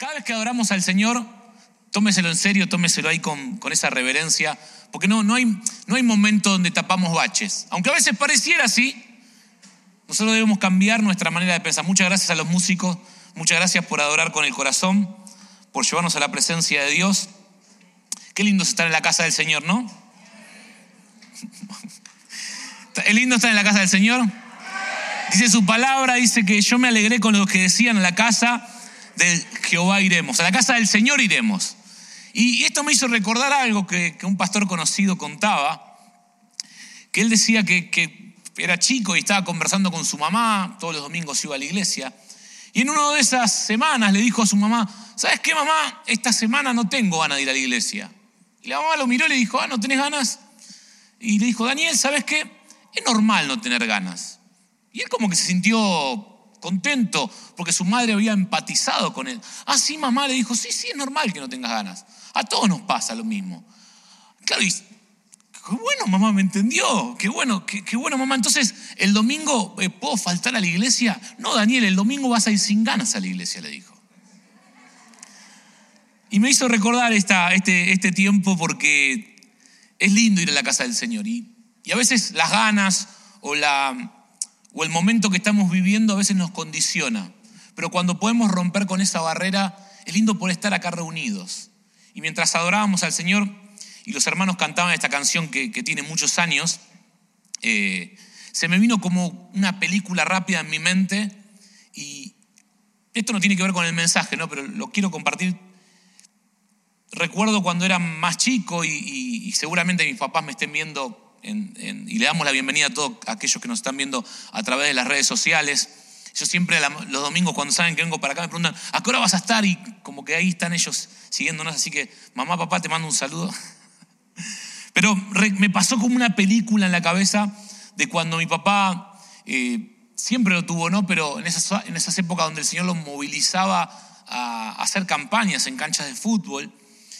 Cada vez que adoramos al Señor, tómeselo en serio, tómeselo ahí con, con esa reverencia, porque no, no, hay, no hay momento donde tapamos baches. Aunque a veces pareciera así, nosotros debemos cambiar nuestra manera de pensar. Muchas gracias a los músicos, muchas gracias por adorar con el corazón, por llevarnos a la presencia de Dios. Qué lindo es estar en la casa del Señor, ¿no? ¿Es lindo estar en la casa del Señor? Dice su palabra, dice que yo me alegré con los que decían en la casa de Jehová iremos, a la casa del Señor iremos. Y esto me hizo recordar algo que, un pastor conocido contaba, que él decía que, que, era chico y estaba conversando con su mamá, todos los domingos iba a la iglesia, y en una de esas semanas le dijo a su mamá, ¿sabes qué mamá? Esta semana no tengo ganas de ir a la iglesia. Y la mamá lo miró y le dijo, ah, ¿no tenés ganas? Y le dijo, Daniel, ¿sabes qué? Es normal no tener ganas. Y él como que se sintió contento porque su madre había empatizado con él. Ah, sí, mamá le dijo, sí, sí, es normal que no tengas ganas. A todos nos pasa lo mismo. Claro, y qué bueno, mamá, me entendió. Qué bueno, qué, bueno, mamá. Entonces, el domingo, eh, ¿puedo faltar a la iglesia? No, Daniel, el domingo vas a ir sin ganas a la iglesia, le dijo. Y me hizo recordar esta, este, este tiempo porque es lindo ir a la casa del Señor. Y, y a veces las ganas o, la, o el momento que estamos viviendo a veces nos condiciona. Pero cuando podemos romper con esa barrera, es lindo por estar acá reunidos. Y mientras adorábamos al Señor y los hermanos cantaban esta canción que, tiene muchos años, eh, se me vino como una película rápida en mi mente y esto no tiene que ver con el mensaje, ¿no? pero lo quiero compartir recuerdo cuando era más chico y, seguramente mis papás me estén viendo y le damos la bienvenida a todos aquellos que nos están viendo a través de las redes sociales. Yo siempre los domingos cuando saben que vengo para acá me preguntan, ¿a qué hora vas a estar? Y como que ahí están ellos siguiéndonos, así que mamá, papá, te mando un saludo. Pero me pasó como una película en la cabeza de cuando mi papá eh, siempre lo tuvo, ¿no? Pero en esas, en esas épocas donde el Señor lo movilizaba a hacer campañas en canchas de fútbol,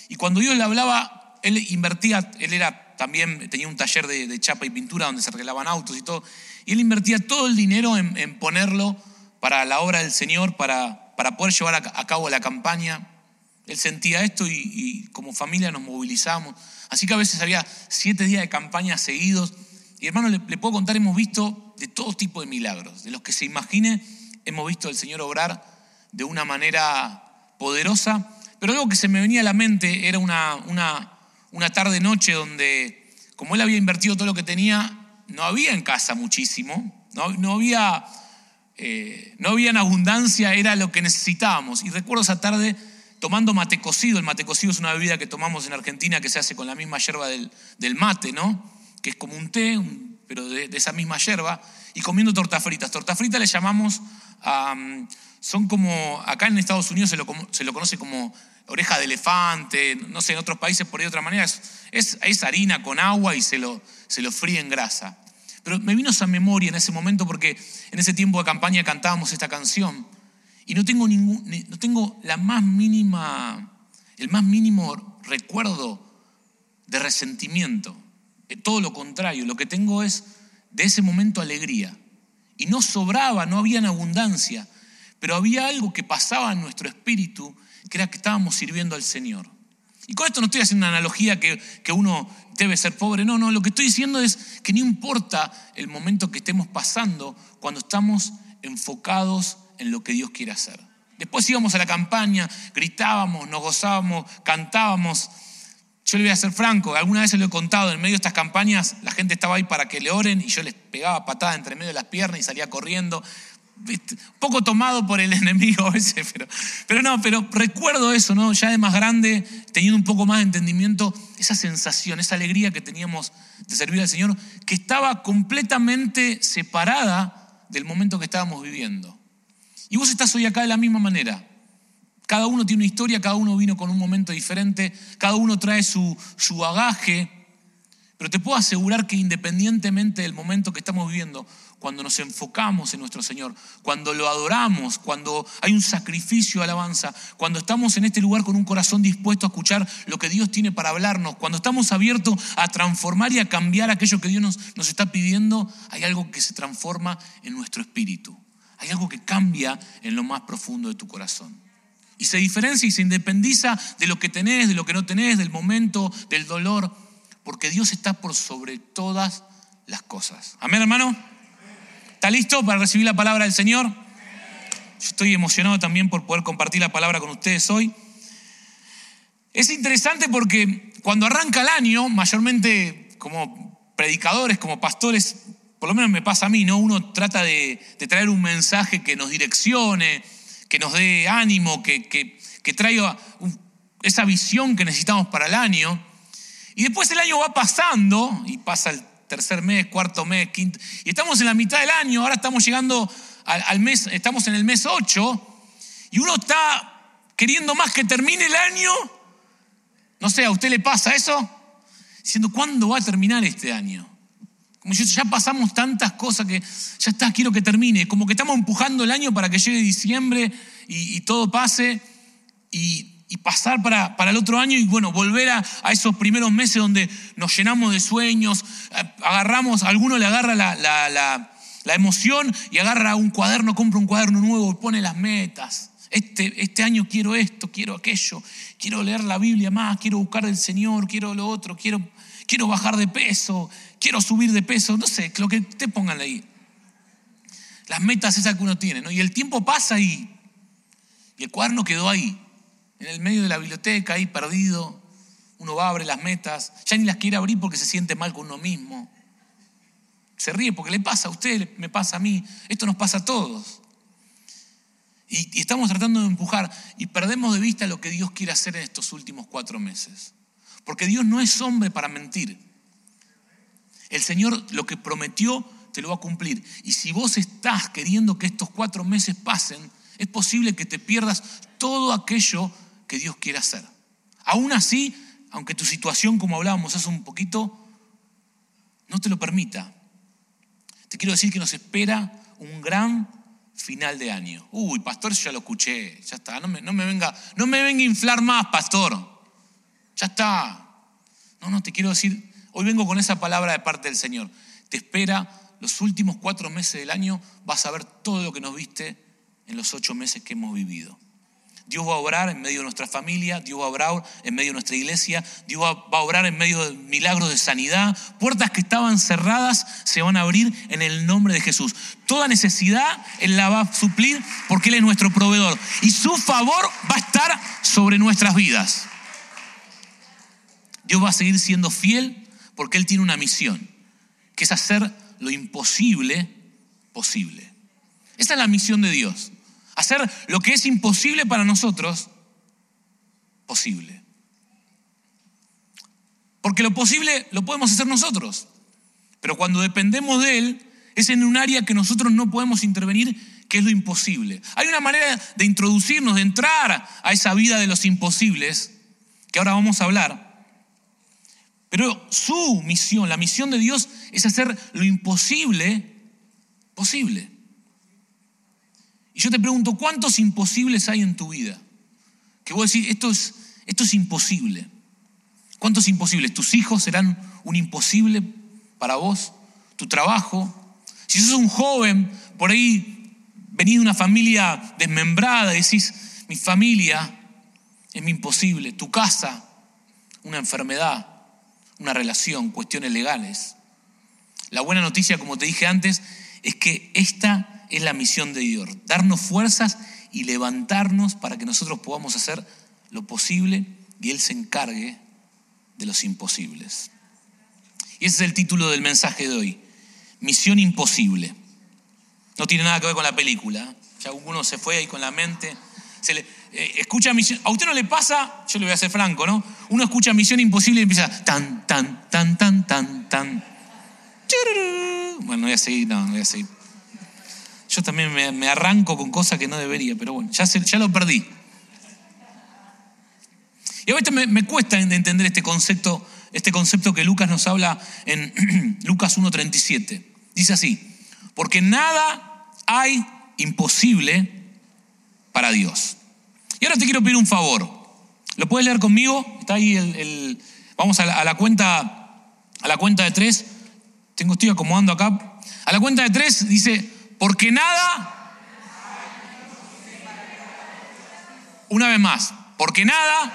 y cuando Dios le hablaba, él invertía, él era también tenía un taller de, chapa y pintura donde se arreglaban autos y todo, y él invertía todo el dinero en, ponerlo para la obra del Señor, para, para poder llevar a, cabo la campaña. Él sentía esto y, como familia nos movilizamos. Así que a veces había siete días de campaña seguidos. Y hermano, le, puedo contar, hemos visto de todo tipo de milagros. De los que se imagine, hemos visto al Señor obrar de una manera poderosa pero algo que se me venía a la mente era una, una, una tarde-noche donde, como él había invertido todo lo que tenía, no había en casa muchísimo, no, no había, eh, no había en abundancia, era lo que necesitábamos. Y recuerdo esa tarde tomando mate cocido. El mate cocido es una bebida que tomamos en Argentina que se hace con la misma yerba del, mate, ¿no? Que es como un té, pero de, esa misma yerba. Y comiendo tortas fritas. Tortas fritas le llamamos son como, acá en Estados Unidos se lo, se lo conoce como oreja de elefante, no sé, en otros países por ahí de otra manera, es, es, harina con agua y se lo, se lo fríe en grasa. Pero me vino esa memoria en ese momento porque en ese tiempo de campaña cantábamos esta canción y no tengo, ningún, no tengo la más mínima, el más mínimo recuerdo de resentimiento. Eh, todo lo contrario, lo que tengo es de ese momento alegría. Y no sobraba, no había en abundancia, pero había algo que pasaba en nuestro espíritu que era que estábamos sirviendo al Señor. Y con esto no estoy haciendo una analogía que, que uno debe ser pobre, no, no, lo que estoy diciendo es que no importa el momento que estemos pasando cuando estamos enfocados en lo que Dios quiere hacer. Después íbamos a la campaña, gritábamos, nos gozábamos, cantábamos. Yo le voy a ser franco, alguna vez se lo he contado, en medio de estas campañas la gente estaba ahí para que le oren y yo les pegaba patada entre medio de las piernas y salía corriendo un poco tomado por el enemigo a veces, pero, no, pero recuerdo eso, ¿no? Ya de más grande, teniendo un poco más de entendimiento, esa sensación, esa alegría que teníamos de servir al Señor, que estaba completamente separada del momento que estábamos viviendo. Y vos estás hoy acá de la misma manera. Cada uno tiene una historia, cada uno vino con un momento diferente, cada uno trae su, su bagaje, pero te puedo asegurar que independientemente del momento que estamos viviendo, cuando nos enfocamos en nuestro Señor, cuando lo adoramos, cuando hay un sacrificio, alabanza, cuando estamos en este lugar con un corazón dispuesto a escuchar lo que Dios tiene para hablarnos, cuando estamos abiertos a transformar y a cambiar aquello que Dios nos, nos está pidiendo, hay algo que se transforma en nuestro espíritu. Hay algo que cambia en lo más profundo de tu corazón. Y se diferencia y se independiza de lo que tenés, de lo que no tenés, del momento, del dolor, porque Dios está por sobre todas las cosas. Amén, hermano. ¿Está listo para recibir la palabra del Señor? Yo estoy emocionado también por poder compartir la palabra con ustedes hoy. Es interesante porque cuando arranca el año, mayormente como predicadores, como pastores, por lo menos me pasa a mí, ¿no? Uno trata de, traer un mensaje que nos direccione, que nos dé ánimo, que, traiga esa visión que necesitamos para el año. Y después el año va pasando y pasa el tercer mes, cuarto mes, quinto. Y estamos en la mitad del año, ahora estamos llegando al, mes, estamos en el mes 8, y uno está queriendo más que termine el año. No sé, ¿a usted le pasa eso? Diciendo, ¿cuándo va a terminar este año? Como ya pasamos tantas cosas que ya está, quiero que termine. Como que estamos empujando el año para que llegue diciembre y, todo pase y, pasar para, para, el otro año y bueno, volver a, esos primeros meses donde nos llenamos de sueños, agarramos, alguno le agarra la, la, emoción y agarra un cuaderno, compra un cuaderno nuevo y pone las metas. Este, este año quiero esto, quiero aquello, quiero leer la Biblia más, quiero buscar del Señor, quiero lo otro, quiero, quiero bajar de peso, quiero subir de peso, no sé, lo que te pongan ahí. Las metas esas que uno tiene, ¿no? Y el tiempo pasa ahí. Y el cuaderno quedó ahí, en el medio de la biblioteca, ahí perdido. Uno va, abre las metas, ya ni las quiere abrir porque se siente mal con uno mismo. Se ríe porque le pasa a usted, me pasa a mí. Esto nos pasa a todos. Y, y estamos tratando de empujar y perdemos de vista lo que Dios quiere hacer en estos últimos cuatro meses. Porque Dios no es hombre para mentir. El Señor lo que prometió te lo va a cumplir. Y si vos estás queriendo que estos cuatro meses pasen, es posible que te pierdas todo aquello que Dios quiere hacer. Aún así, aunque tu situación, como hablábamos hace un poquito, no te lo permita. Te quiero decir que nos espera un gran final de año. Uy, pastor, ya lo escuché, ya está. No me, no me, venga, no me venga a inflar más, pastor. Ya está. No, no, te quiero decir Hoy vengo con esa palabra de parte del Señor. Te espera los últimos cuatro meses del año, vas a ver todo lo que nos viste en los ocho meses que hemos vivido. Dios va a obrar en medio de nuestra familia, Dios va a obrar en medio de nuestra iglesia, Dios va a obrar en medio de milagros de sanidad. Puertas que estaban cerradas se van a abrir en el nombre de Jesús. Toda necesidad Él la va a suplir porque Él es nuestro proveedor. Y su favor va a estar sobre nuestras vidas. Dios va a seguir siendo fiel porque Él tiene una misión, que es hacer lo imposible posible. Esa es la misión de Dios. Hacer lo que es imposible para nosotros posible. Porque lo posible lo podemos hacer nosotros. Pero cuando dependemos de Él, es en un área que nosotros no podemos intervenir, que es lo imposible. Hay una manera de introducirnos, de entrar a esa vida de los imposibles, que ahora vamos a hablar. Pero su misión, la misión de Dios es hacer lo imposible posible. Y yo te pregunto, ¿cuántos imposibles hay en tu vida? Que vos decís, esto es, esto es imposible. ¿Cuántos imposibles? ¿Tus hijos serán un imposible para vos? ¿Tu trabajo? Si sos un joven, por ahí venís de una familia desmembrada, decís, mi familia es mi imposible. Tu casa, una enfermedad una relación, cuestiones legales. La buena noticia, como te dije antes, es que esta es la misión de Dios, darnos fuerzas y levantarnos para que nosotros podamos hacer lo posible y Él se encargue de los imposibles. Y ese es el título del mensaje de hoy, Misión Imposible. No tiene nada que ver con la película, ya uno se fue ahí con la mente. Se le, eh, escucha misión. A usted no le pasa, yo le voy a hacer franco, ¿no? Uno escucha Misión Imposible y empieza tan, tan, tan, tan, tan, tan. Bueno, no voy a seguir, no, no voy a seguir. Yo también me, arranco con cosas que no debería, pero bueno, ya, ya lo perdí. Y a veces me, cuesta entender este concepto, este concepto que Lucas nos habla en Lucas 1.37. Dice así, porque nada hay imposible para Dios. Y ahora te quiero pedir un favor. ¿Lo puedes leer conmigo? Está ahí el. vamos a la, cuenta. A la cuenta de tres. Tengo, estoy acomodando acá. A la cuenta de tres dice, porque nada. Una vez más, porque nada...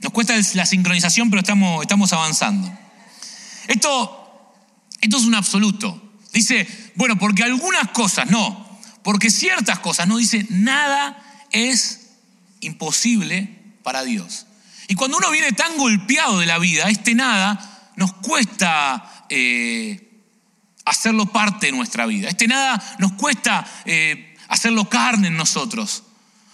Nos cuesta la sincronización, pero estamos, avanzando. Esto, esto es un absoluto. Dice, bueno, porque algunas cosas, no, porque ciertas cosas, no, dice, nada es imposible para Dios. Y cuando uno viene tan golpeado de la vida, este nada nos cuesta eh, hacerlo parte de nuestra vida. Este nada nos cuesta eh, hacerlo carne en nosotros.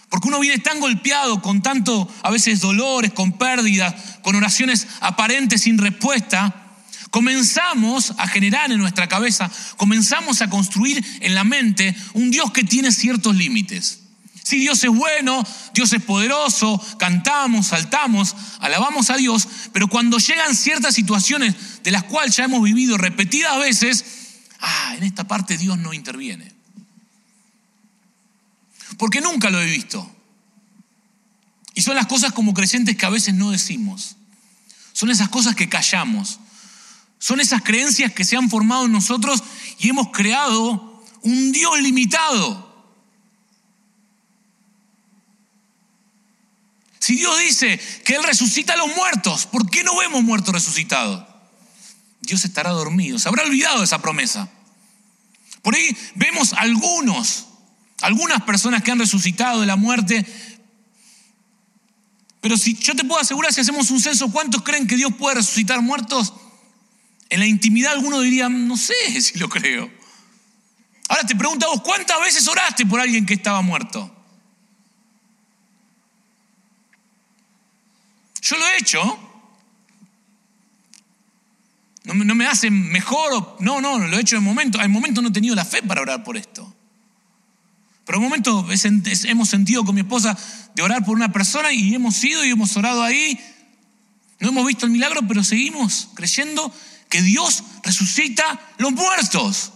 Porque uno viene tan golpeado con tanto, a veces, dolores, con pérdidas, con oraciones aparentes sin respuesta, comenzamos a generar en nuestra cabeza, comenzamos a construir en la mente un Dios que tiene ciertos límites. Si Dios es bueno, Dios es poderoso, cantamos, saltamos, alabamos a Dios, pero cuando llegan ciertas situaciones de las cuales ya hemos vivido repetidas veces, ah, en esta parte Dios no interviene. Porque nunca lo he visto. Y son las cosas como creyentes que a veces no decimos. Son esas cosas que callamos. Son esas creencias que se han formado en nosotros y hemos creado un Dios limitado. Si Dios dice que Él resucita a los muertos, ¿por qué no vemos muertos resucitados? Dios estará dormido, se habrá olvidado esa promesa. Por ahí vemos algunos, algunas personas que han resucitado de la muerte, pero si yo te puedo asegurar, si hacemos un censo, ¿cuántos creen que Dios puede resucitar muertos? En la intimidad alguno diría, no sé si lo creo. Ahora te pregunto a vos, ¿cuántas veces oraste por alguien que estaba muerto? Yo lo he hecho. No, me hace mejor, no, no, lo he hecho en momentos. En momentos no he tenido la fe para orar por esto. Pero en momentos hemos sentido con mi esposa de orar por una persona y hemos ido y hemos orado ahí. No hemos visto el milagro, pero seguimos creyendo que Dios resucita los muertos.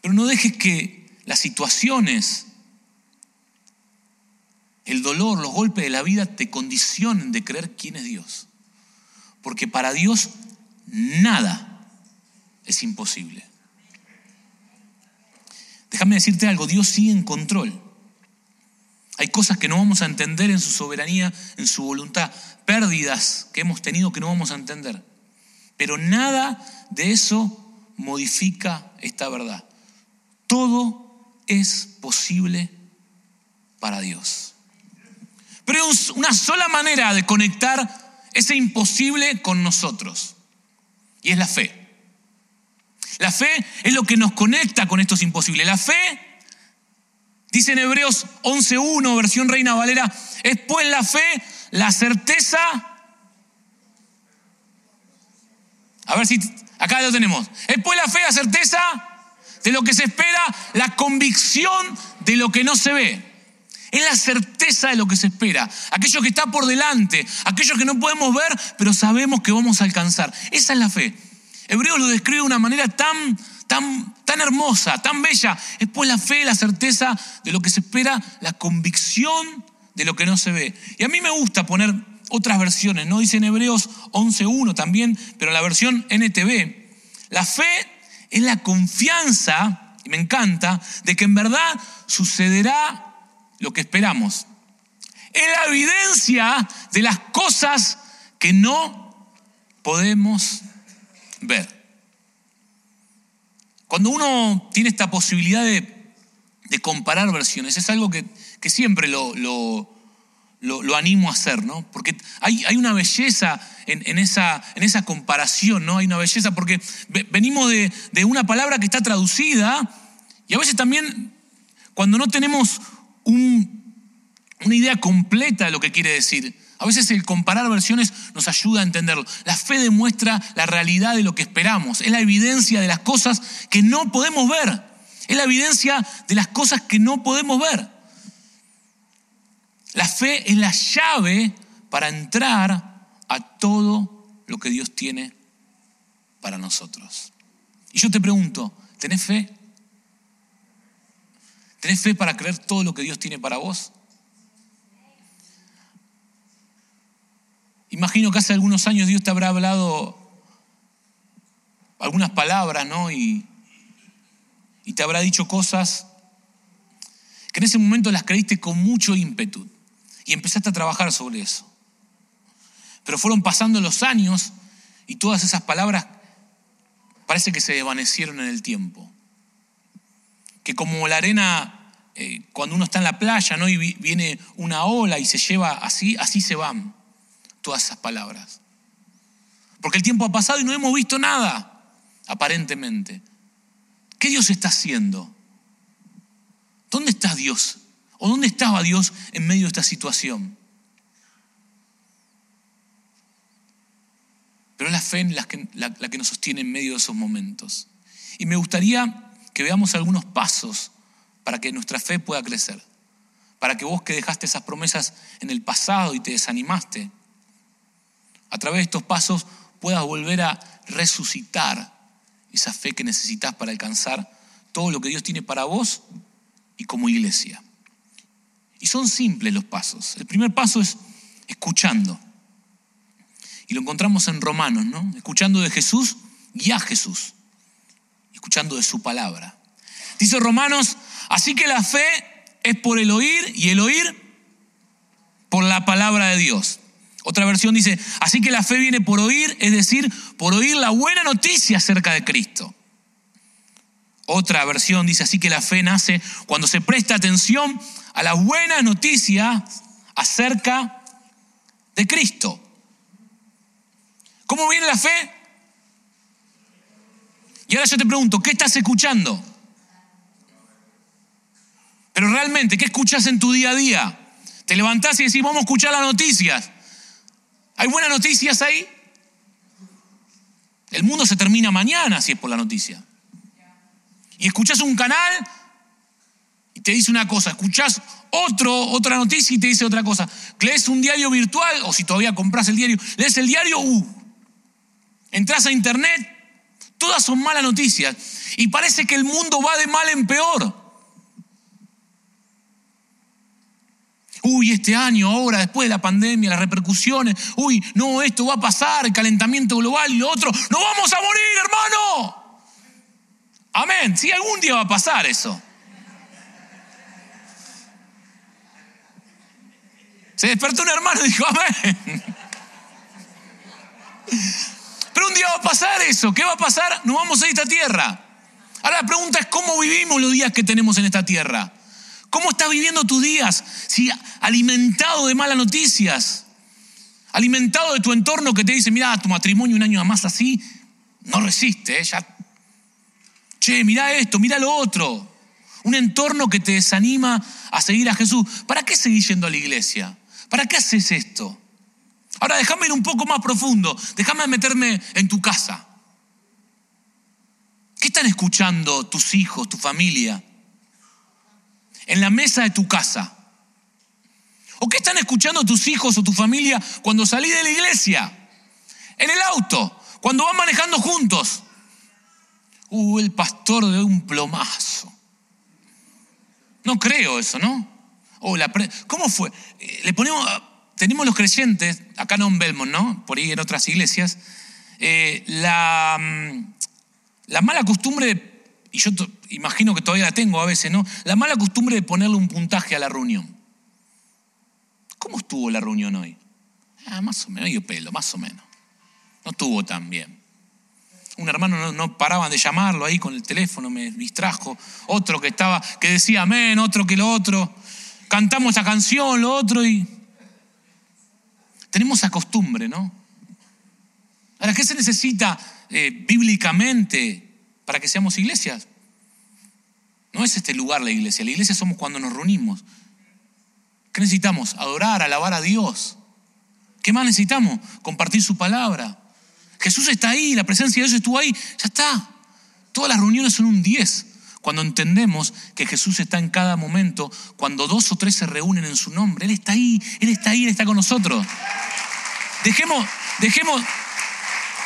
Pero no dejes que las situaciones, el dolor, los golpes de la vida te condicionen de creer quién es Dios. Porque para Dios nada es imposible. Déjame decirte algo, Dios sigue en control. Hay cosas que no vamos a entender en su soberanía, en su voluntad, pérdidas que hemos tenido que no vamos a entender. Pero nada de eso modifica esta verdad. Todo es posible para Dios. Pero hay una sola manera de conectar ese imposible con nosotros. Y es la fe. La fe es lo que nos conecta con estos imposibles. La fe Dice en Hebreos 11.1, versión Reina Valera, es pues la fe, la certeza. A ver si acá lo tenemos. Es pues la fe, la certeza de lo que se espera, la convicción de lo que no se ve. Es la certeza de lo que se espera. Aquello que está por delante, aquello que no podemos ver, pero sabemos que vamos a alcanzar. Esa es la fe. Hebreos lo describe de una manera tan tan, hermosa, tan bella. Es pues la fe, la certeza de lo que se espera, la convicción de lo que no se ve. Y a mí me gusta poner otras versiones, ¿no? Dice en Hebreos 11.1 también, pero la versión NTV. La fe es la confianza, y me encanta, de que en verdad sucederá lo que esperamos. Es la evidencia de las cosas que no podemos ver. Cuando uno tiene esta posibilidad de, comparar versiones, es algo que, siempre lo, animo a hacer, ¿no? Porque hay, hay una belleza en, esa, en, esa, comparación, ¿no? Hay una belleza porque venimos de, una palabra que está traducida y a veces también cuando no tenemos una idea completa de lo que quiere decir, a veces el comparar versiones nos ayuda a entenderlo. La fe demuestra la realidad de lo que esperamos. Es la evidencia de las cosas que no podemos ver. Es la evidencia de las cosas que no podemos ver. La fe es la llave para entrar a todo lo que Dios tiene para nosotros. Y yo te pregunto, ¿tenés fe? ¿Tenés fe para creer todo lo que Dios tiene para vos? Imagino que hace algunos años Dios te habrá hablado algunas palabras, ¿no? Y, y te habrá dicho cosas que en ese momento las creíste con mucho ímpetu y empezaste a trabajar sobre eso. Pero fueron pasando los años y todas esas palabras parece que se desvanecieron en el tiempo. Que como la arena, eh, cuando uno está en la playa ¿no? y viene una ola y se lleva así, así se van todas esas palabras. Porque el tiempo ha pasado y no hemos visto nada, aparentemente. ¿Qué Dios está haciendo? ¿Dónde está Dios? ¿O dónde estaba Dios en medio de esta situación? Pero es la fe la que, la que nos sostiene en medio de esos momentos. Y me gustaría que veamos algunos pasos para que nuestra fe pueda crecer. Para que vos que dejaste esas promesas en el pasado y te desanimaste, a través de estos pasos puedas volver a resucitar esa fe que necesitas para alcanzar todo lo que Dios tiene para vos y como iglesia. Y son simples los pasos. El primer paso es escuchando. Y lo encontramos en Romanos, ¿no? Escuchando de Jesús y a Jesús. Escuchando de su palabra. Dice Romanos, así que la fe es por el oír y el oír por la palabra de Dios. Otra versión dice, así que la fe viene por oír, es decir, por oír la buena noticia acerca de Cristo. Otra versión dice, así que la fe nace cuando se presta atención a la buena noticia acerca de Cristo. ¿Cómo viene la fe? Y ahora yo te pregunto, ¿qué estás escuchando? Pero realmente, ¿qué escuchas en tu día a día? Te levantás y decís, vamos a escuchar las noticias. ¿Hay buenas noticias ahí? El mundo se termina mañana si es por la noticia. Y escuchás un canal y te dice una cosa, escuchás otro, otra noticia y te dice otra cosa. Lees un diario virtual, o si todavía compras el diario, lees el diario, uh, Entras a internet, todas son malas noticias. Y parece que el mundo va de mal en peor. Uy, este año, ahora, después de la pandemia, las repercusiones. Uy, no, esto va a pasar, el calentamiento global y lo otro. ¡No vamos a morir, hermano! Amén. Sí, algún día va a pasar eso. Se despertó un hermano y dijo, amén. Pero un día va a pasar eso. ¿Qué va a pasar? No vamos a esta tierra. Ahora la pregunta es cómo vivimos los días que tenemos en esta tierra. ¿Cómo estás viviendo tus días? Si alimentado de malas noticias, alimentado de tu entorno que te dice, mira, tu matrimonio un año más así, no resiste, ¿eh? ya. Che, mira esto, mira lo otro. Un entorno que te desanima a seguir a Jesús. ¿Para qué seguís yendo a la iglesia? ¿Para qué haces esto? Ahora déjame ir un poco más profundo, déjame meterme en tu casa. ¿Qué están escuchando tus hijos, tu familia? En la mesa de tu casa. ¿O qué están escuchando tus hijos o tu familia cuando salís de la iglesia? En el auto, cuando van manejando juntos. Uh, el pastor de un plomazo. No creo eso, ¿no? Oh, la ¿Cómo fue? Eh, le ponemos, tenemos los creyentes, acá no en Belmont, ¿no? Por ahí en otras iglesias, eh, la, mm, la, mala costumbre, y yo imagino que todavía la tengo a veces, ¿no? La mala costumbre de ponerle un puntaje a la reunión. ¿Cómo estuvo la reunión hoy? Ah, más o menos, medio pelo, más o menos. No estuvo tan bien. Un hermano no, no paraban de llamarlo ahí con el teléfono, me distrajo. Otro que estaba, que decía amén, otro que lo otro. Cantamos esa canción, lo otro y tenemos esa costumbre, ¿no? Ahora, ¿qué se necesita eh, bíblicamente para que seamos iglesias? No es este lugar la iglesia. La iglesia somos cuando nos reunimos. ¿Qué necesitamos? Adorar, alabar a Dios. ¿Qué más necesitamos? Compartir su palabra. Jesús está ahí, la presencia de Dios estuvo ahí, ya está. Todas las reuniones son un 10. Cuando entendemos que Jesús está en cada momento, cuando dos o tres se reúnen en su nombre, Él está ahí, Él está ahí, Él está con nosotros. Dejemos, dejemos,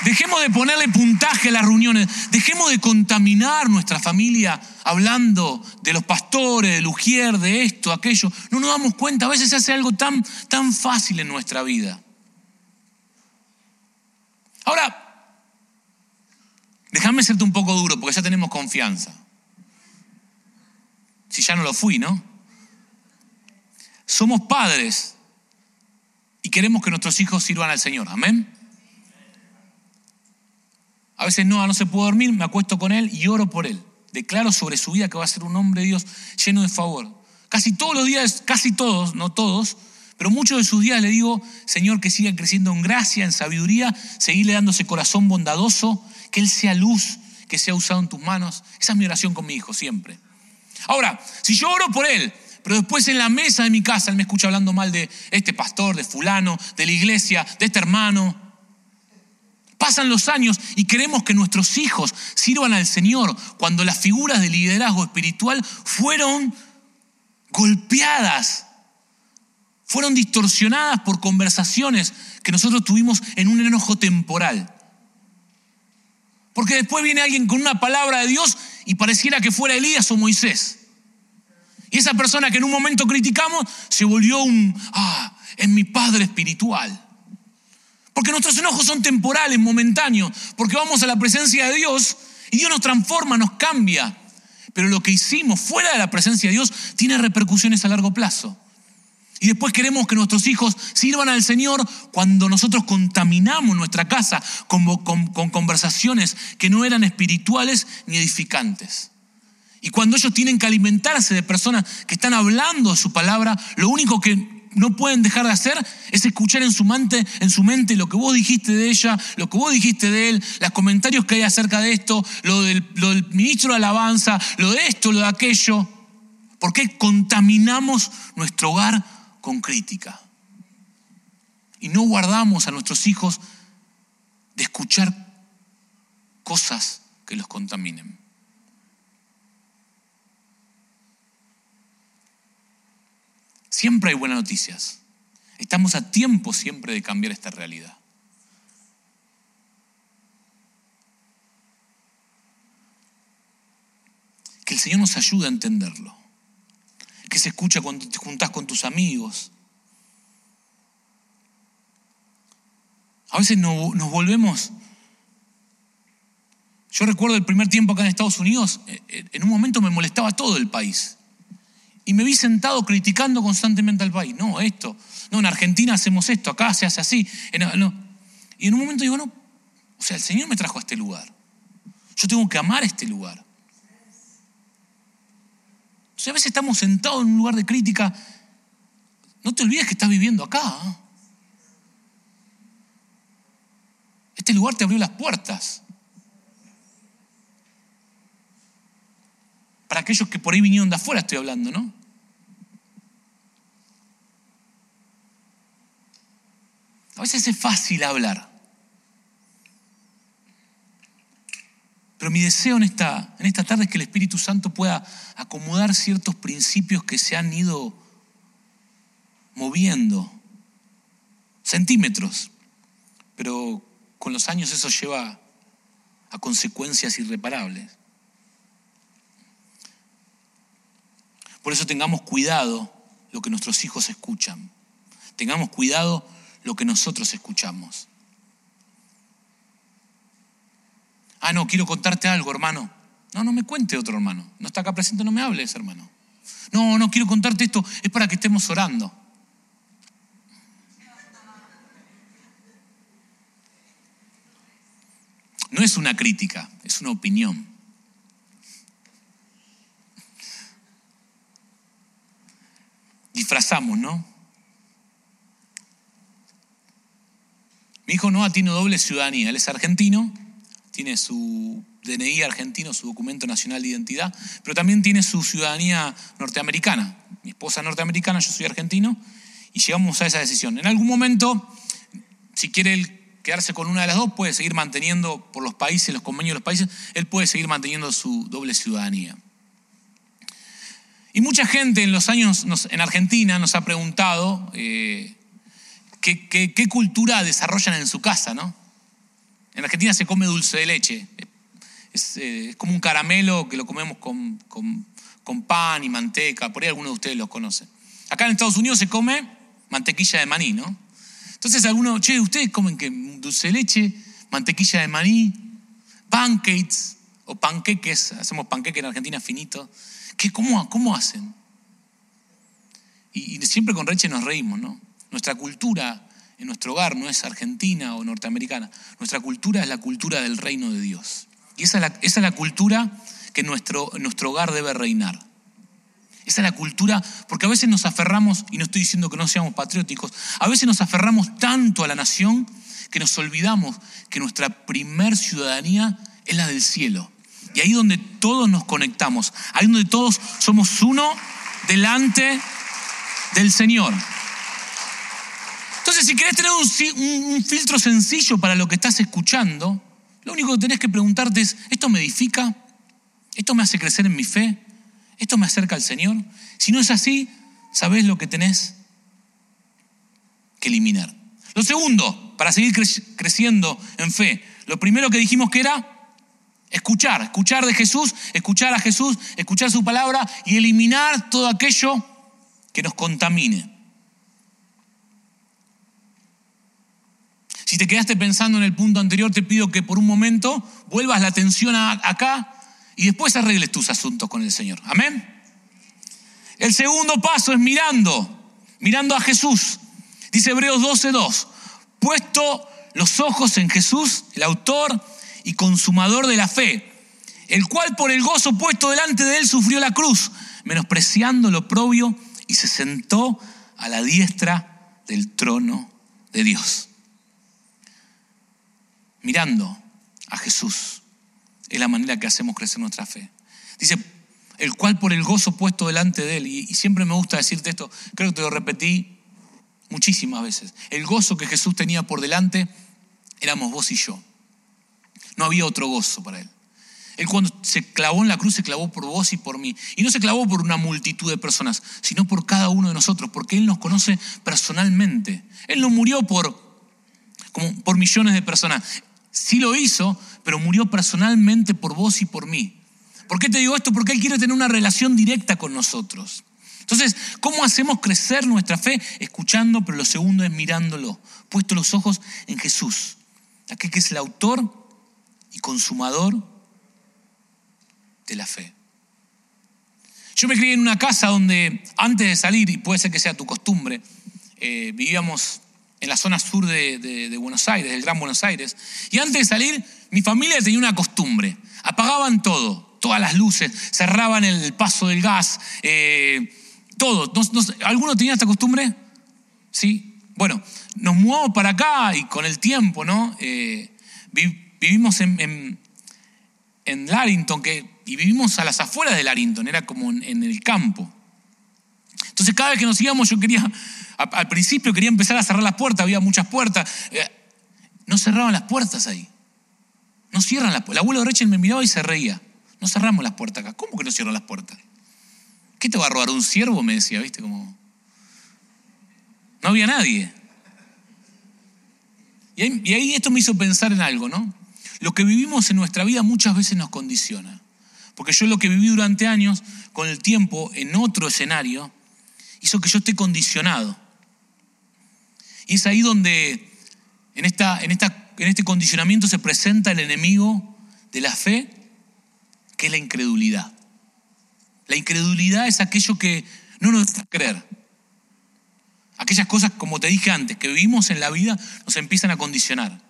dejemos de ponerle puntaje a las reuniones, dejemos de contaminar nuestra familia hablando de los pastores, de Ujier, de esto, aquello. No nos damos cuenta, a veces se hace algo tan, tan fácil en nuestra vida. Ahora, Déjame serte un poco duro porque ya tenemos confianza. Si ya no lo fui, ¿no? Somos padres y queremos que nuestros hijos sirvan al Señor. Amén. A veces no, no se puede dormir, me acuesto con él y oro por él. Declaro sobre su vida que va a ser un hombre de Dios lleno de favor. Casi todos los días, casi todos, no todos, pero muchos de sus días le digo, Señor, que siga creciendo en gracia, en sabiduría, seguirle dándose corazón bondadoso, que Él sea luz, que sea usado en tus manos. Esa es mi oración con mi hijo siempre. Ahora, si yo oro por Él, pero después en la mesa de mi casa Él me escucha hablando mal de este pastor, de fulano, de la iglesia, de este hermano, Pasan los años y queremos que nuestros hijos sirvan al Señor cuando las figuras de liderazgo espiritual fueron golpeadas fueron distorsionadas por conversaciones que nosotros tuvimos en un enojo temporal. Porque después viene alguien con una palabra de Dios y pareciera que fuera Elías o Moisés. Y esa persona que en un momento criticamos se volvió un, ah, es mi padre espiritual. Porque nuestros enojos son temporales, momentáneos, porque vamos a la presencia de Dios y Dios nos transforma, nos cambia. Pero lo que hicimos fuera de la presencia de Dios tiene repercusiones a largo plazo. Y después queremos que nuestros hijos sirvan al Señor cuando nosotros contaminamos nuestra casa con, con, conversaciones que no eran espirituales ni edificantes. Y cuando ellos tienen que alimentarse de personas que están hablando de su palabra, lo único que no pueden dejar de hacer es escuchar en su, mente, en su mente lo que vos dijiste de ella, lo que vos dijiste de él, los comentarios que hay acerca de esto, lo del, ministro de alabanza, lo de esto, lo de aquello. ¿Por qué contaminamos nuestro hogar con crítica. Y no guardamos a nuestros hijos de escuchar cosas que los contaminen. Siempre hay buenas noticias. Estamos a tiempo siempre de cambiar esta realidad. Que el Señor nos ayude a entenderlo que se escucha cuando te juntás con tus amigos. A veces nos volvemos... Yo recuerdo el primer tiempo acá en Estados Unidos, eh, eh, en un momento me molestaba todo el país. Y me vi sentado criticando constantemente al país. No, esto. No, en Argentina hacemos esto, acá se hace así. Y en un momento digo, no, o sea, el Señor me trajo a este lugar. Yo tengo que amar este lugar a veces estamos sentados en un lugar de crítica. No te olvides que estás viviendo acá. ¿eh? Este lugar te abrió las puertas. Para aquellos que por ahí vinieron de afuera estoy hablando, ¿no? A veces es fácil hablar. Pero mi deseo en esta, en esta tarde es que el Espíritu Santo pueda acomodar ciertos principios que se han ido moviendo centímetros, pero con los años eso lleva a consecuencias irreparables. Por eso tengamos cuidado lo que nuestros hijos escuchan. Tengamos cuidado lo que nosotros escuchamos. Ah, no, quiero contarte algo, hermano. No, no me cuente otro hermano. No está acá presente, no me hables, hermano. No, no quiero contarte esto, es para que estemos orando. No es una crítica, es una opinión. Disfrazamos, ¿no? Mi hijo Noah tiene doble ciudadanía. Él es argentino tiene su DNI argentino, su documento nacional de identidad, pero también tiene su ciudadanía norteamericana. Mi esposa es norteamericana, yo soy argentino, y llegamos a esa decisión. En algún momento, si quiere quedarse con una de las dos, puede seguir manteniendo por los países, los convenios de los países, él puede seguir manteniendo su doble ciudadanía. Y mucha gente en los años en Argentina nos ha preguntado eh, qué cultura desarrollan en su casa, ¿no? En Argentina se come dulce de leche. Es, eh, como un caramelo que lo comemos con, pan y manteca. Por ahí algunos de ustedes lo conocen. Acá en Estados Unidos se come mantequilla de maní, ¿no? Entonces algunos, che, ¿ustedes comen que dulce de leche, mantequilla de maní? pancakes o panqueques, hacemos panqueques en Argentina finito. ¿Qué, cómo, ¿Cómo hacen? Y, y siempre con Reche nos reímos, ¿no? Nuestra cultura en nuestro hogar no es argentina o norteamericana. Nuestra cultura es la cultura del reino de Dios. Y esa es la, cultura que nuestro, nuestro hogar debe reinar. Esa es la cultura, porque a veces nos aferramos, y no estoy diciendo que no seamos patrióticos, a veces nos aferramos tanto a la nación que nos olvidamos que nuestra primer ciudadanía es la del cielo. Y ahí donde todos nos conectamos, ahí donde todos somos uno delante del Señor. Entonces, si querés tener un, filtro sencillo para lo que estás escuchando, lo único que tenés que preguntarte es, ¿esto me edifica? ¿Esto me hace crecer en mi fe? ¿Esto me acerca al Señor? Si no es así, sabés lo que tenés que eliminar. Lo segundo, para seguir creciendo en fe, lo primero que dijimos que era escuchar, escuchar de Jesús, escuchar a Jesús, escuchar su palabra y eliminar todo aquello que nos contamine. Si te quedaste pensando en el punto anterior, te pido que por un momento vuelvas la atención acá y después arregles tus asuntos con el Señor. Amén. El segundo paso es mirando, mirando a Jesús. Dice Hebreos 12:2, puesto los ojos en Jesús, el autor y consumador de la fe, el cual por el gozo puesto delante de él sufrió la cruz, menospreciando lo propio y se sentó a la diestra del trono de Dios. Mirando a Jesús es la manera que hacemos crecer nuestra fe. Dice, el cual por el gozo puesto delante de él, y, siempre me gusta decirte esto, creo que te lo repetí muchísimas veces, el gozo que Jesús tenía por delante éramos vos y yo. No había otro gozo para él. Él cuando se clavó en la cruz se clavó por vos y por mí. Y no se clavó por una multitud de personas, sino por cada uno de nosotros, porque Él nos conoce personalmente. Él no murió por, como por millones de personas. Sí lo hizo, pero murió personalmente por vos y por mí. ¿Por qué te digo esto? Porque Él quiere tener una relación directa con nosotros. Entonces, ¿cómo hacemos crecer nuestra fe? Escuchando, pero lo segundo es mirándolo, puesto los ojos en Jesús, aquel que es el autor y consumador de la fe. Yo me crié en una casa donde antes de salir, y puede ser que sea tu costumbre, eh, vivíamos en la zona sur de, Buenos Aires, del Gran Buenos Aires. Y antes de salir, mi familia tenía una costumbre. Apagaban todo, todas las luces, cerraban el paso del gas, eh, todo. ¿Alguno tenía esta costumbre? Sí. Bueno, nos mudamos para acá y con el tiempo, ¿no? Eh, vivimos en, en, Larrington que, y vivimos a las afueras de Larrington, era como en, en el campo. Entonces cada vez que nos íbamos yo quería al principio quería empezar a cerrar las puertas, había muchas puertas. Eh, no cerraban las puertas ahí. No cierran las puertas. El abuelo de Rachel me miraba y se reía. No cerramos las puertas acá. ¿Cómo que no cierran las puertas? ¿Qué te va a robar un ciervo? Me decía, ¿viste? Como. No había nadie. Y ahí, y ahí esto me hizo pensar en algo, ¿no? Lo que vivimos en nuestra vida muchas veces nos condiciona. Porque yo lo que viví durante años, con el tiempo, en otro escenario, hizo que yo esté condicionado. Y es ahí donde en, esta, en, esta, en este condicionamiento se presenta el enemigo de la fe, que es la incredulidad. La incredulidad es aquello que no nos deja creer. Aquellas cosas, como te dije antes, que vivimos en la vida, nos empiezan a condicionar.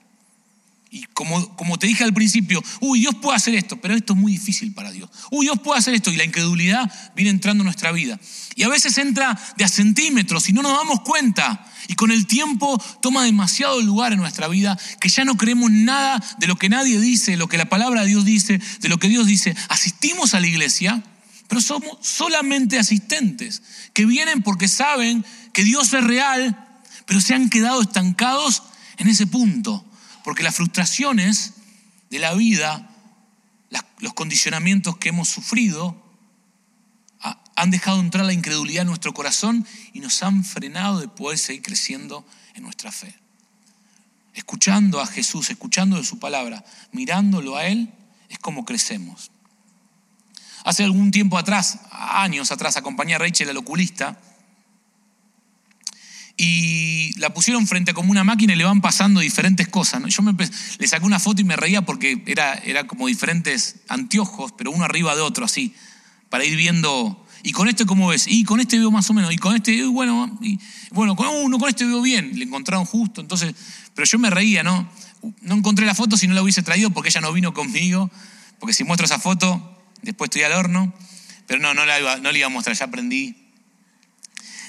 Y como, como te dije al principio, uy, Dios puede hacer esto, pero esto es muy difícil para Dios. Uy, Dios puede hacer esto y la incredulidad viene entrando en nuestra vida. Y a veces entra de a centímetros y no nos damos cuenta. Y con el tiempo toma demasiado lugar en nuestra vida que ya no creemos nada de lo que nadie dice, de lo que la palabra de Dios dice, de lo que Dios dice. Asistimos a la iglesia, pero somos solamente asistentes, que vienen porque saben que Dios es real, pero se han quedado estancados en ese punto porque las frustraciones de la vida, los condicionamientos que hemos sufrido, han dejado entrar la incredulidad en nuestro corazón y nos han frenado de poder seguir creciendo en nuestra fe. Escuchando a Jesús, escuchando de su palabra, mirándolo a Él, es como crecemos. Hace algún tiempo atrás, años atrás, acompañé a Rachel al oculista y la pusieron frente como una máquina y le van pasando diferentes cosas. ¿no? Yo me, le saqué una foto y me reía porque era, era como diferentes anteojos, pero uno arriba de otro, así, para ir viendo. ¿Y con este cómo ves? Y con este veo más o menos. Y con este, bueno, y, bueno, con uno, con este veo bien. Le encontraron justo. Entonces, pero yo me reía, ¿no? No encontré la foto si no la hubiese traído porque ella no vino conmigo. Porque si muestro esa foto, después estoy al horno. Pero no, no, la iba, no le iba a mostrar, ya aprendí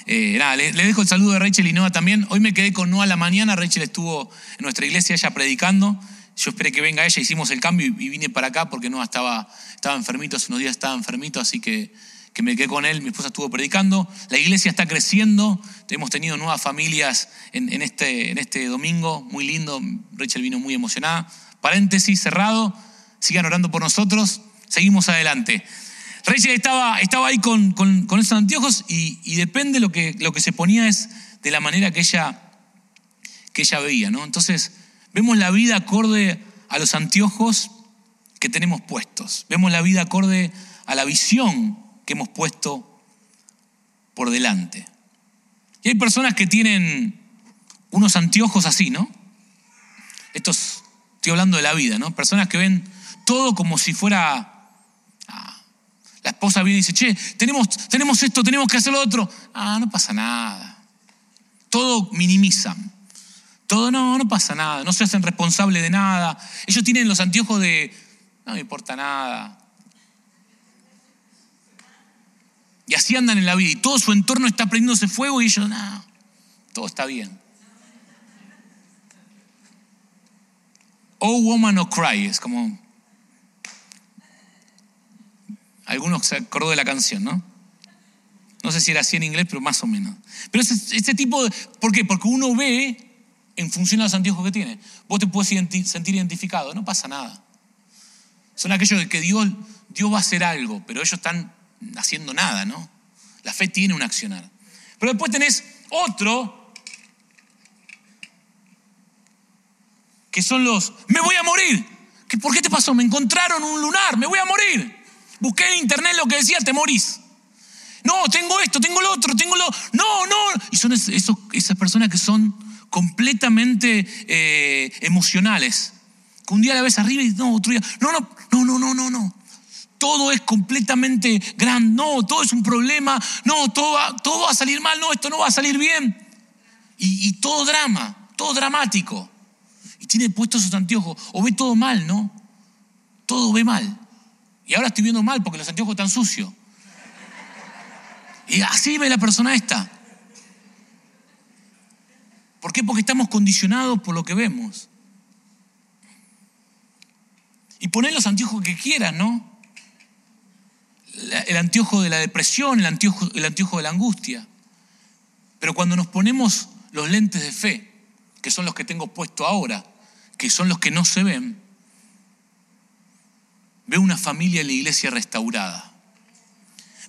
eh, nada, le, dejo el saludo de Rachel y Noah también. Hoy me quedé con Noah a la mañana. Rachel estuvo en nuestra iglesia, ella predicando. Yo esperé que venga ella, hicimos el cambio y, vine para acá porque Noah estaba, enfermito, hace unos días estaba enfermito, así que, que me quedé con él. Mi esposa estuvo predicando. La iglesia está creciendo. Hemos tenido nuevas familias en, este, en este domingo, muy lindo. Rachel vino muy emocionada. Paréntesis cerrado. Sigan orando por nosotros. Seguimos adelante. Rachel estaba, estaba ahí con, esos anteojos y, depende lo que, lo que se ponía es de la manera que ella, que ella veía, ¿no? Entonces, vemos la vida acorde a los anteojos que tenemos puestos. Vemos la vida acorde a la visión que hemos puesto por delante. Y hay personas que tienen unos anteojos así, ¿no? Estos, estoy hablando de la vida, ¿no? Personas que ven todo como si fuera la esposa viene y dice, che, tenemos, tenemos esto, tenemos que hacer lo otro. Ah, no pasa nada. Todo minimizan. Todo no, no pasa nada. No se hacen responsables de nada. Ellos tienen los anteojos de, no me importa nada. Y así andan en la vida. Y todo su entorno está prendiéndose fuego y ellos, no, todo está bien. Oh woman, no cry. Es como, Algunos se acordó de la canción, ¿no? No sé si era así en inglés, pero más o menos. Pero este tipo de... ¿Por qué? Porque uno ve en función a los anteojos que tiene. Vos te puedes sentir identificado, no pasa nada. Son aquellos de que Dios, Dios va a hacer algo, pero ellos están haciendo nada, ¿no? La fe tiene un accionar. Pero después tenés otro que son los, me voy a morir. ¿Por qué te pasó? Me encontraron un lunar, me voy a morir. Busqué en internet lo que decía, te morís. No, tengo esto, tengo lo otro, tengo lo... No, no. Y son esas personas que son completamente eh, emocionales. Que un día la ves arriba y no, otro día... No, no, no, no, no, no, no. Todo es completamente grande. No, todo es un problema. No, todo va, todo va a salir mal. No, esto no va a salir bien. Y, y todo drama, todo dramático. Y tiene puestos sus anteojos. O ve todo mal, ¿no? Todo ve mal. Y ahora estoy viendo mal porque los anteojos están sucios. Y así ve la persona esta. ¿Por qué? Porque estamos condicionados por lo que vemos. Y poner los anteojos que quieras, ¿no? El anteojo de la depresión, el anteojo, el anteojo de la angustia. Pero cuando nos ponemos los lentes de fe, que son los que tengo puesto ahora, que son los que no se ven, Veo una familia en la iglesia restaurada.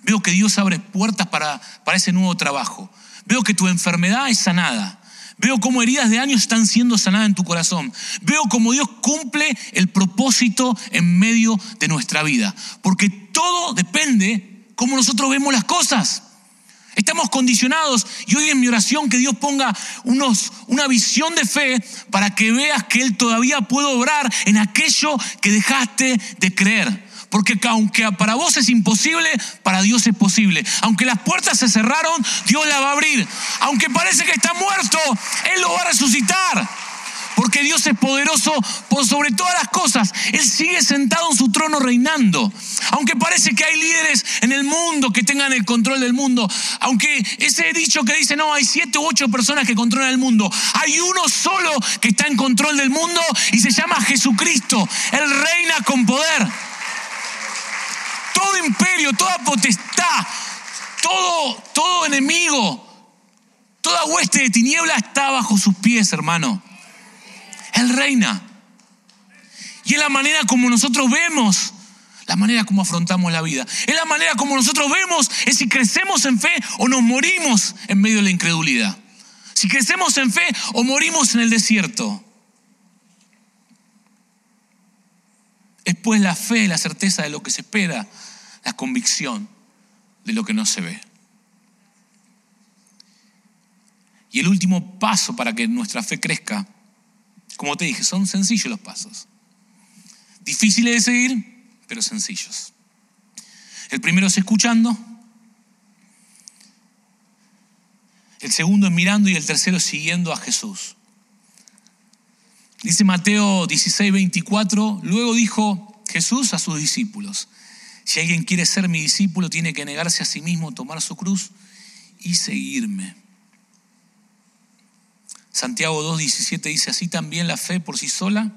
Veo que Dios abre puertas para, para ese nuevo trabajo. Veo que tu enfermedad es sanada. Veo cómo heridas de años están siendo sanadas en tu corazón. Veo cómo Dios cumple el propósito en medio de nuestra vida. Porque todo depende cómo nosotros vemos las cosas. Estamos condicionados y hoy en mi oración que Dios ponga unos, una visión de fe para que veas que Él todavía puede obrar en aquello que dejaste de creer. Porque aunque para vos es imposible, para Dios es posible. Aunque las puertas se cerraron, Dios la va a abrir. Aunque parece que está muerto, Él lo va a resucitar porque Dios es poderoso por sobre todas las cosas. Él sigue sentado en su trono reinando. Aunque parece que hay líderes en el mundo que tengan el control del mundo, aunque ese dicho que dice, no, hay siete u ocho personas que controlan el mundo, hay uno solo que está en control del mundo y se llama Jesucristo. Él reina con poder. Todo imperio, toda potestad, todo, todo enemigo, toda hueste de tiniebla está bajo sus pies, hermano. Él reina. Y es la manera como nosotros vemos, la manera como afrontamos la vida. Es la manera como nosotros vemos, es si crecemos en fe o nos morimos en medio de la incredulidad. Si crecemos en fe o morimos en el desierto. Es pues la fe, la certeza de lo que se espera, la convicción de lo que no se ve. Y el último paso para que nuestra fe crezca, como te dije, son sencillos los pasos. Difíciles de seguir, pero sencillos. El primero es escuchando, el segundo es mirando y el tercero es siguiendo a Jesús. Dice Mateo 16, 24, luego dijo Jesús a sus discípulos, si alguien quiere ser mi discípulo tiene que negarse a sí mismo, tomar su cruz y seguirme. Santiago 2.17 dice, así también la fe por sí sola,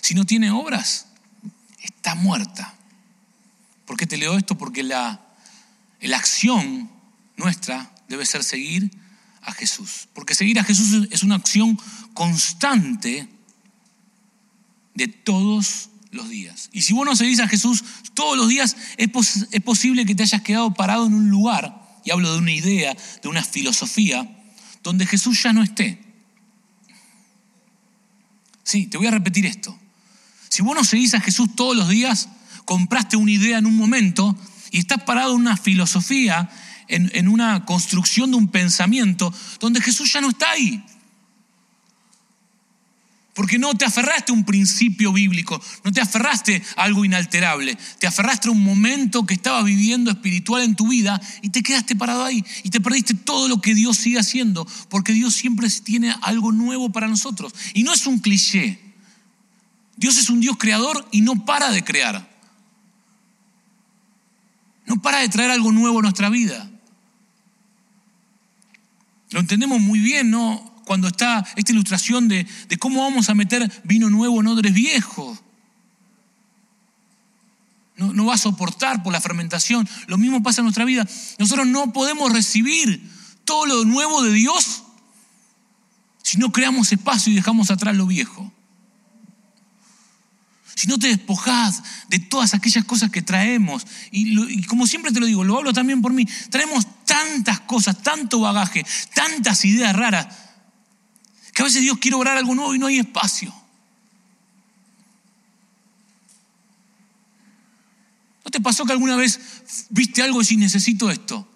si no tiene obras, está muerta. ¿Por qué te leo esto? Porque la, la acción nuestra debe ser seguir a Jesús. Porque seguir a Jesús es una acción constante de todos los días. Y si vos no seguís a Jesús todos los días, es, es posible que te hayas quedado parado en un lugar, y hablo de una idea, de una filosofía, donde Jesús ya no esté. Sí, te voy a repetir esto. Si vos no seguís a Jesús todos los días, compraste una idea en un momento y estás parado en una filosofía, en, en una construcción de un pensamiento donde Jesús ya no está ahí. Porque no te aferraste a un principio bíblico, no te aferraste a algo inalterable, te aferraste a un momento que estabas viviendo espiritual en tu vida y te quedaste parado ahí y te perdiste todo lo que Dios sigue haciendo, porque Dios siempre tiene algo nuevo para nosotros. Y no es un cliché. Dios es un Dios creador y no para de crear. No para de traer algo nuevo a nuestra vida. Lo entendemos muy bien, ¿no? Cuando está esta ilustración de, cómo vamos a meter vino nuevo en odres viejos. No, no, va a soportar por la fermentación. Lo mismo pasa en nuestra vida. Nosotros no podemos recibir todo lo nuevo de Dios si no creamos espacio y dejamos atrás lo viejo. Si no te despojás de todas aquellas cosas que traemos, y como siempre te lo digo, lo hablo también por mí, traemos tantas cosas, tanto bagaje, tantas ideas raras, que a veces Dios quiere orar algo nuevo y no hay espacio. ¿No te pasó que alguna vez viste algo y decís, necesito esto?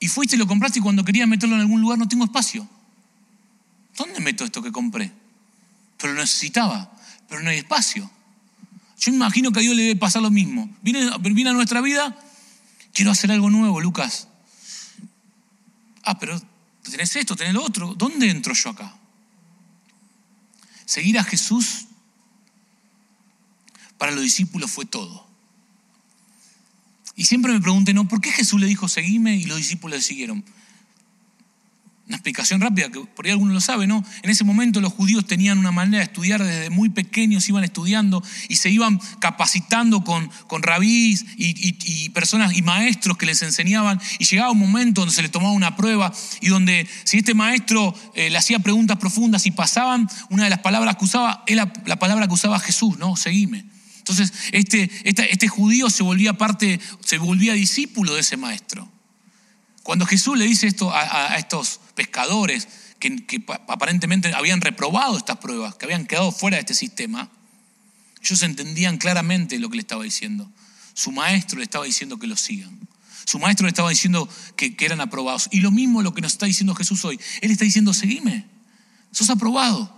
Y fuiste y lo compraste y cuando querías meterlo en algún lugar no tengo espacio. ¿Dónde meto esto que compré? Pero lo necesitaba, pero no hay espacio. Yo imagino que a Dios le debe pasar lo mismo. Viene, viene a nuestra vida, quiero hacer algo nuevo, Lucas. Ah, pero tenés esto, tenés lo otro. ¿Dónde entro yo acá? Seguir a Jesús para los discípulos fue todo. Y siempre me pregunté, ¿no? ¿Por qué Jesús le dijo, seguime y los discípulos le siguieron? Una explicación rápida, que por ahí alguno lo sabe, ¿no? En ese momento los judíos tenían una manera de estudiar desde muy pequeños, iban estudiando y se iban capacitando con, con rabís y, personas y maestros que les enseñaban. Y llegaba un momento donde se les tomaba una prueba y donde si este maestro eh, le hacía preguntas profundas y pasaban, una de las palabras que usaba era la palabra que usaba Jesús, ¿no? Seguime. Entonces, este, este judío se volvía parte, se volvía discípulo de ese maestro. Cuando Jesús le dice esto a, estos pescadores que, aparentemente habían reprobado estas pruebas, que habían quedado fuera de este sistema, ellos entendían claramente lo que le estaba diciendo. Su maestro le estaba diciendo que lo sigan. Su maestro le estaba diciendo que, eran aprobados. Y lo mismo lo que nos está diciendo Jesús hoy. Él está diciendo, seguime. Sos aprobado.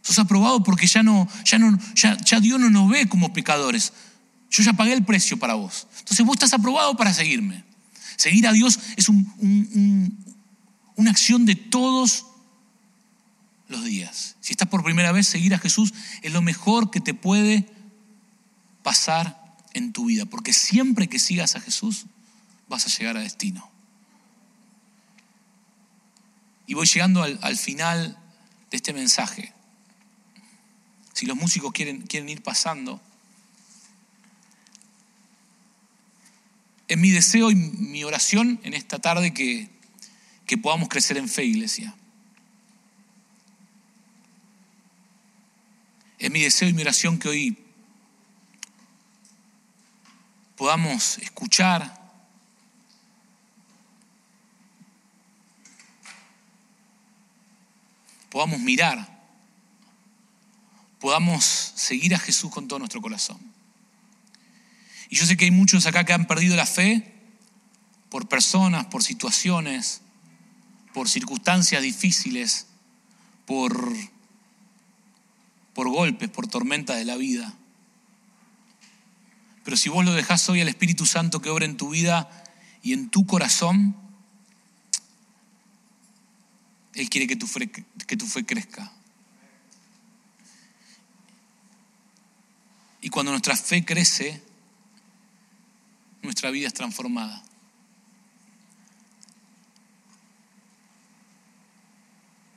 Sos aprobado porque ya no, ya no, ya, ya Dios no nos ve como pecadores. Yo ya pagué el precio para vos. Entonces vos estás aprobado para seguirme. Seguir a Dios es una acción de todos los días. Si estás por primera vez, seguir a Jesús es lo mejor que te puede pasar en tu vida, porque siempre que sigas a Jesús vas a llegar a destino. Y voy llegando al, final de este mensaje. Si los músicos quieren, quieren ir pasando. Es mi deseo y mi oración en esta tarde que, que podamos crecer en fe, iglesia. Es mi deseo y mi oración que hoy podamos escuchar, podamos mirar, podamos seguir a Jesús con todo nuestro corazón. Y yo sé que hay muchos acá que han perdido la fe por personas, por situaciones, por circunstancias difíciles, por, por golpes, por tormentas de la vida. Pero si vos lo dejás hoy al Espíritu Santo que obra en tu vida y en tu corazón, Él quiere que tu fe, que tu fe crezca. Y cuando nuestra fe crece, nuestra vida es transformada.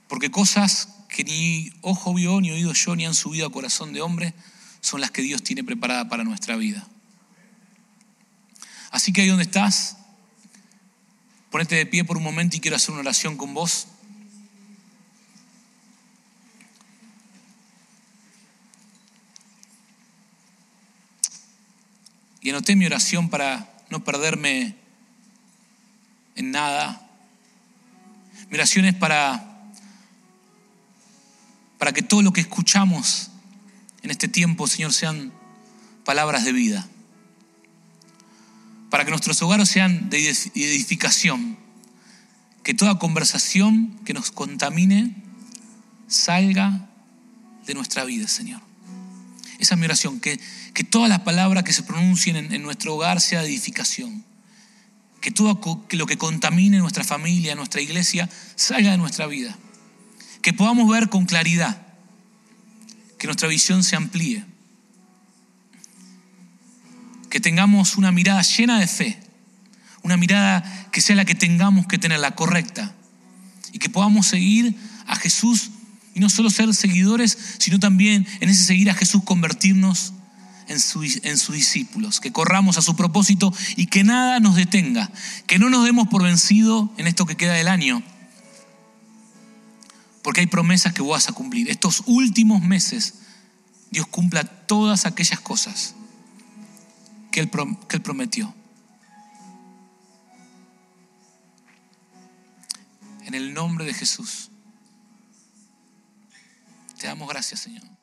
Porque cosas que ni ojo vio, ni oído yo, ni han subido a corazón de hombre, son las que Dios tiene preparada para nuestra vida. Así que ahí donde estás, ponete de pie por un momento y quiero hacer una oración con vos. Y anoté mi oración para no perderme en nada. Mi oración es para, para que todo lo que escuchamos en este tiempo, Señor, sean palabras de vida para que nuestros hogares sean de edificación, que toda conversación que nos contamine salga de nuestra vida, Señor. Esa es mi oración, que, que todas las palabras que se pronuncien en, nuestro hogar sea de edificación. Que todo lo que contamine nuestra familia, nuestra iglesia, salga de nuestra vida. Que podamos ver con claridad, que nuestra visión se amplíe que tengamos una mirada llena de fe, una mirada que sea la que tengamos que tener, la correcta, y que podamos seguir a Jesús y no solo ser seguidores, sino también en ese seguir a Jesús convertirnos en, en sus discípulos, que corramos a su propósito y que nada nos detenga, que no nos demos por vencido en esto que queda del año, porque hay promesas que vas a cumplir. Estos últimos meses Dios cumpla todas aquellas cosas que que él prometió. En el nombre de Jesús. Te damos gracias, Señor.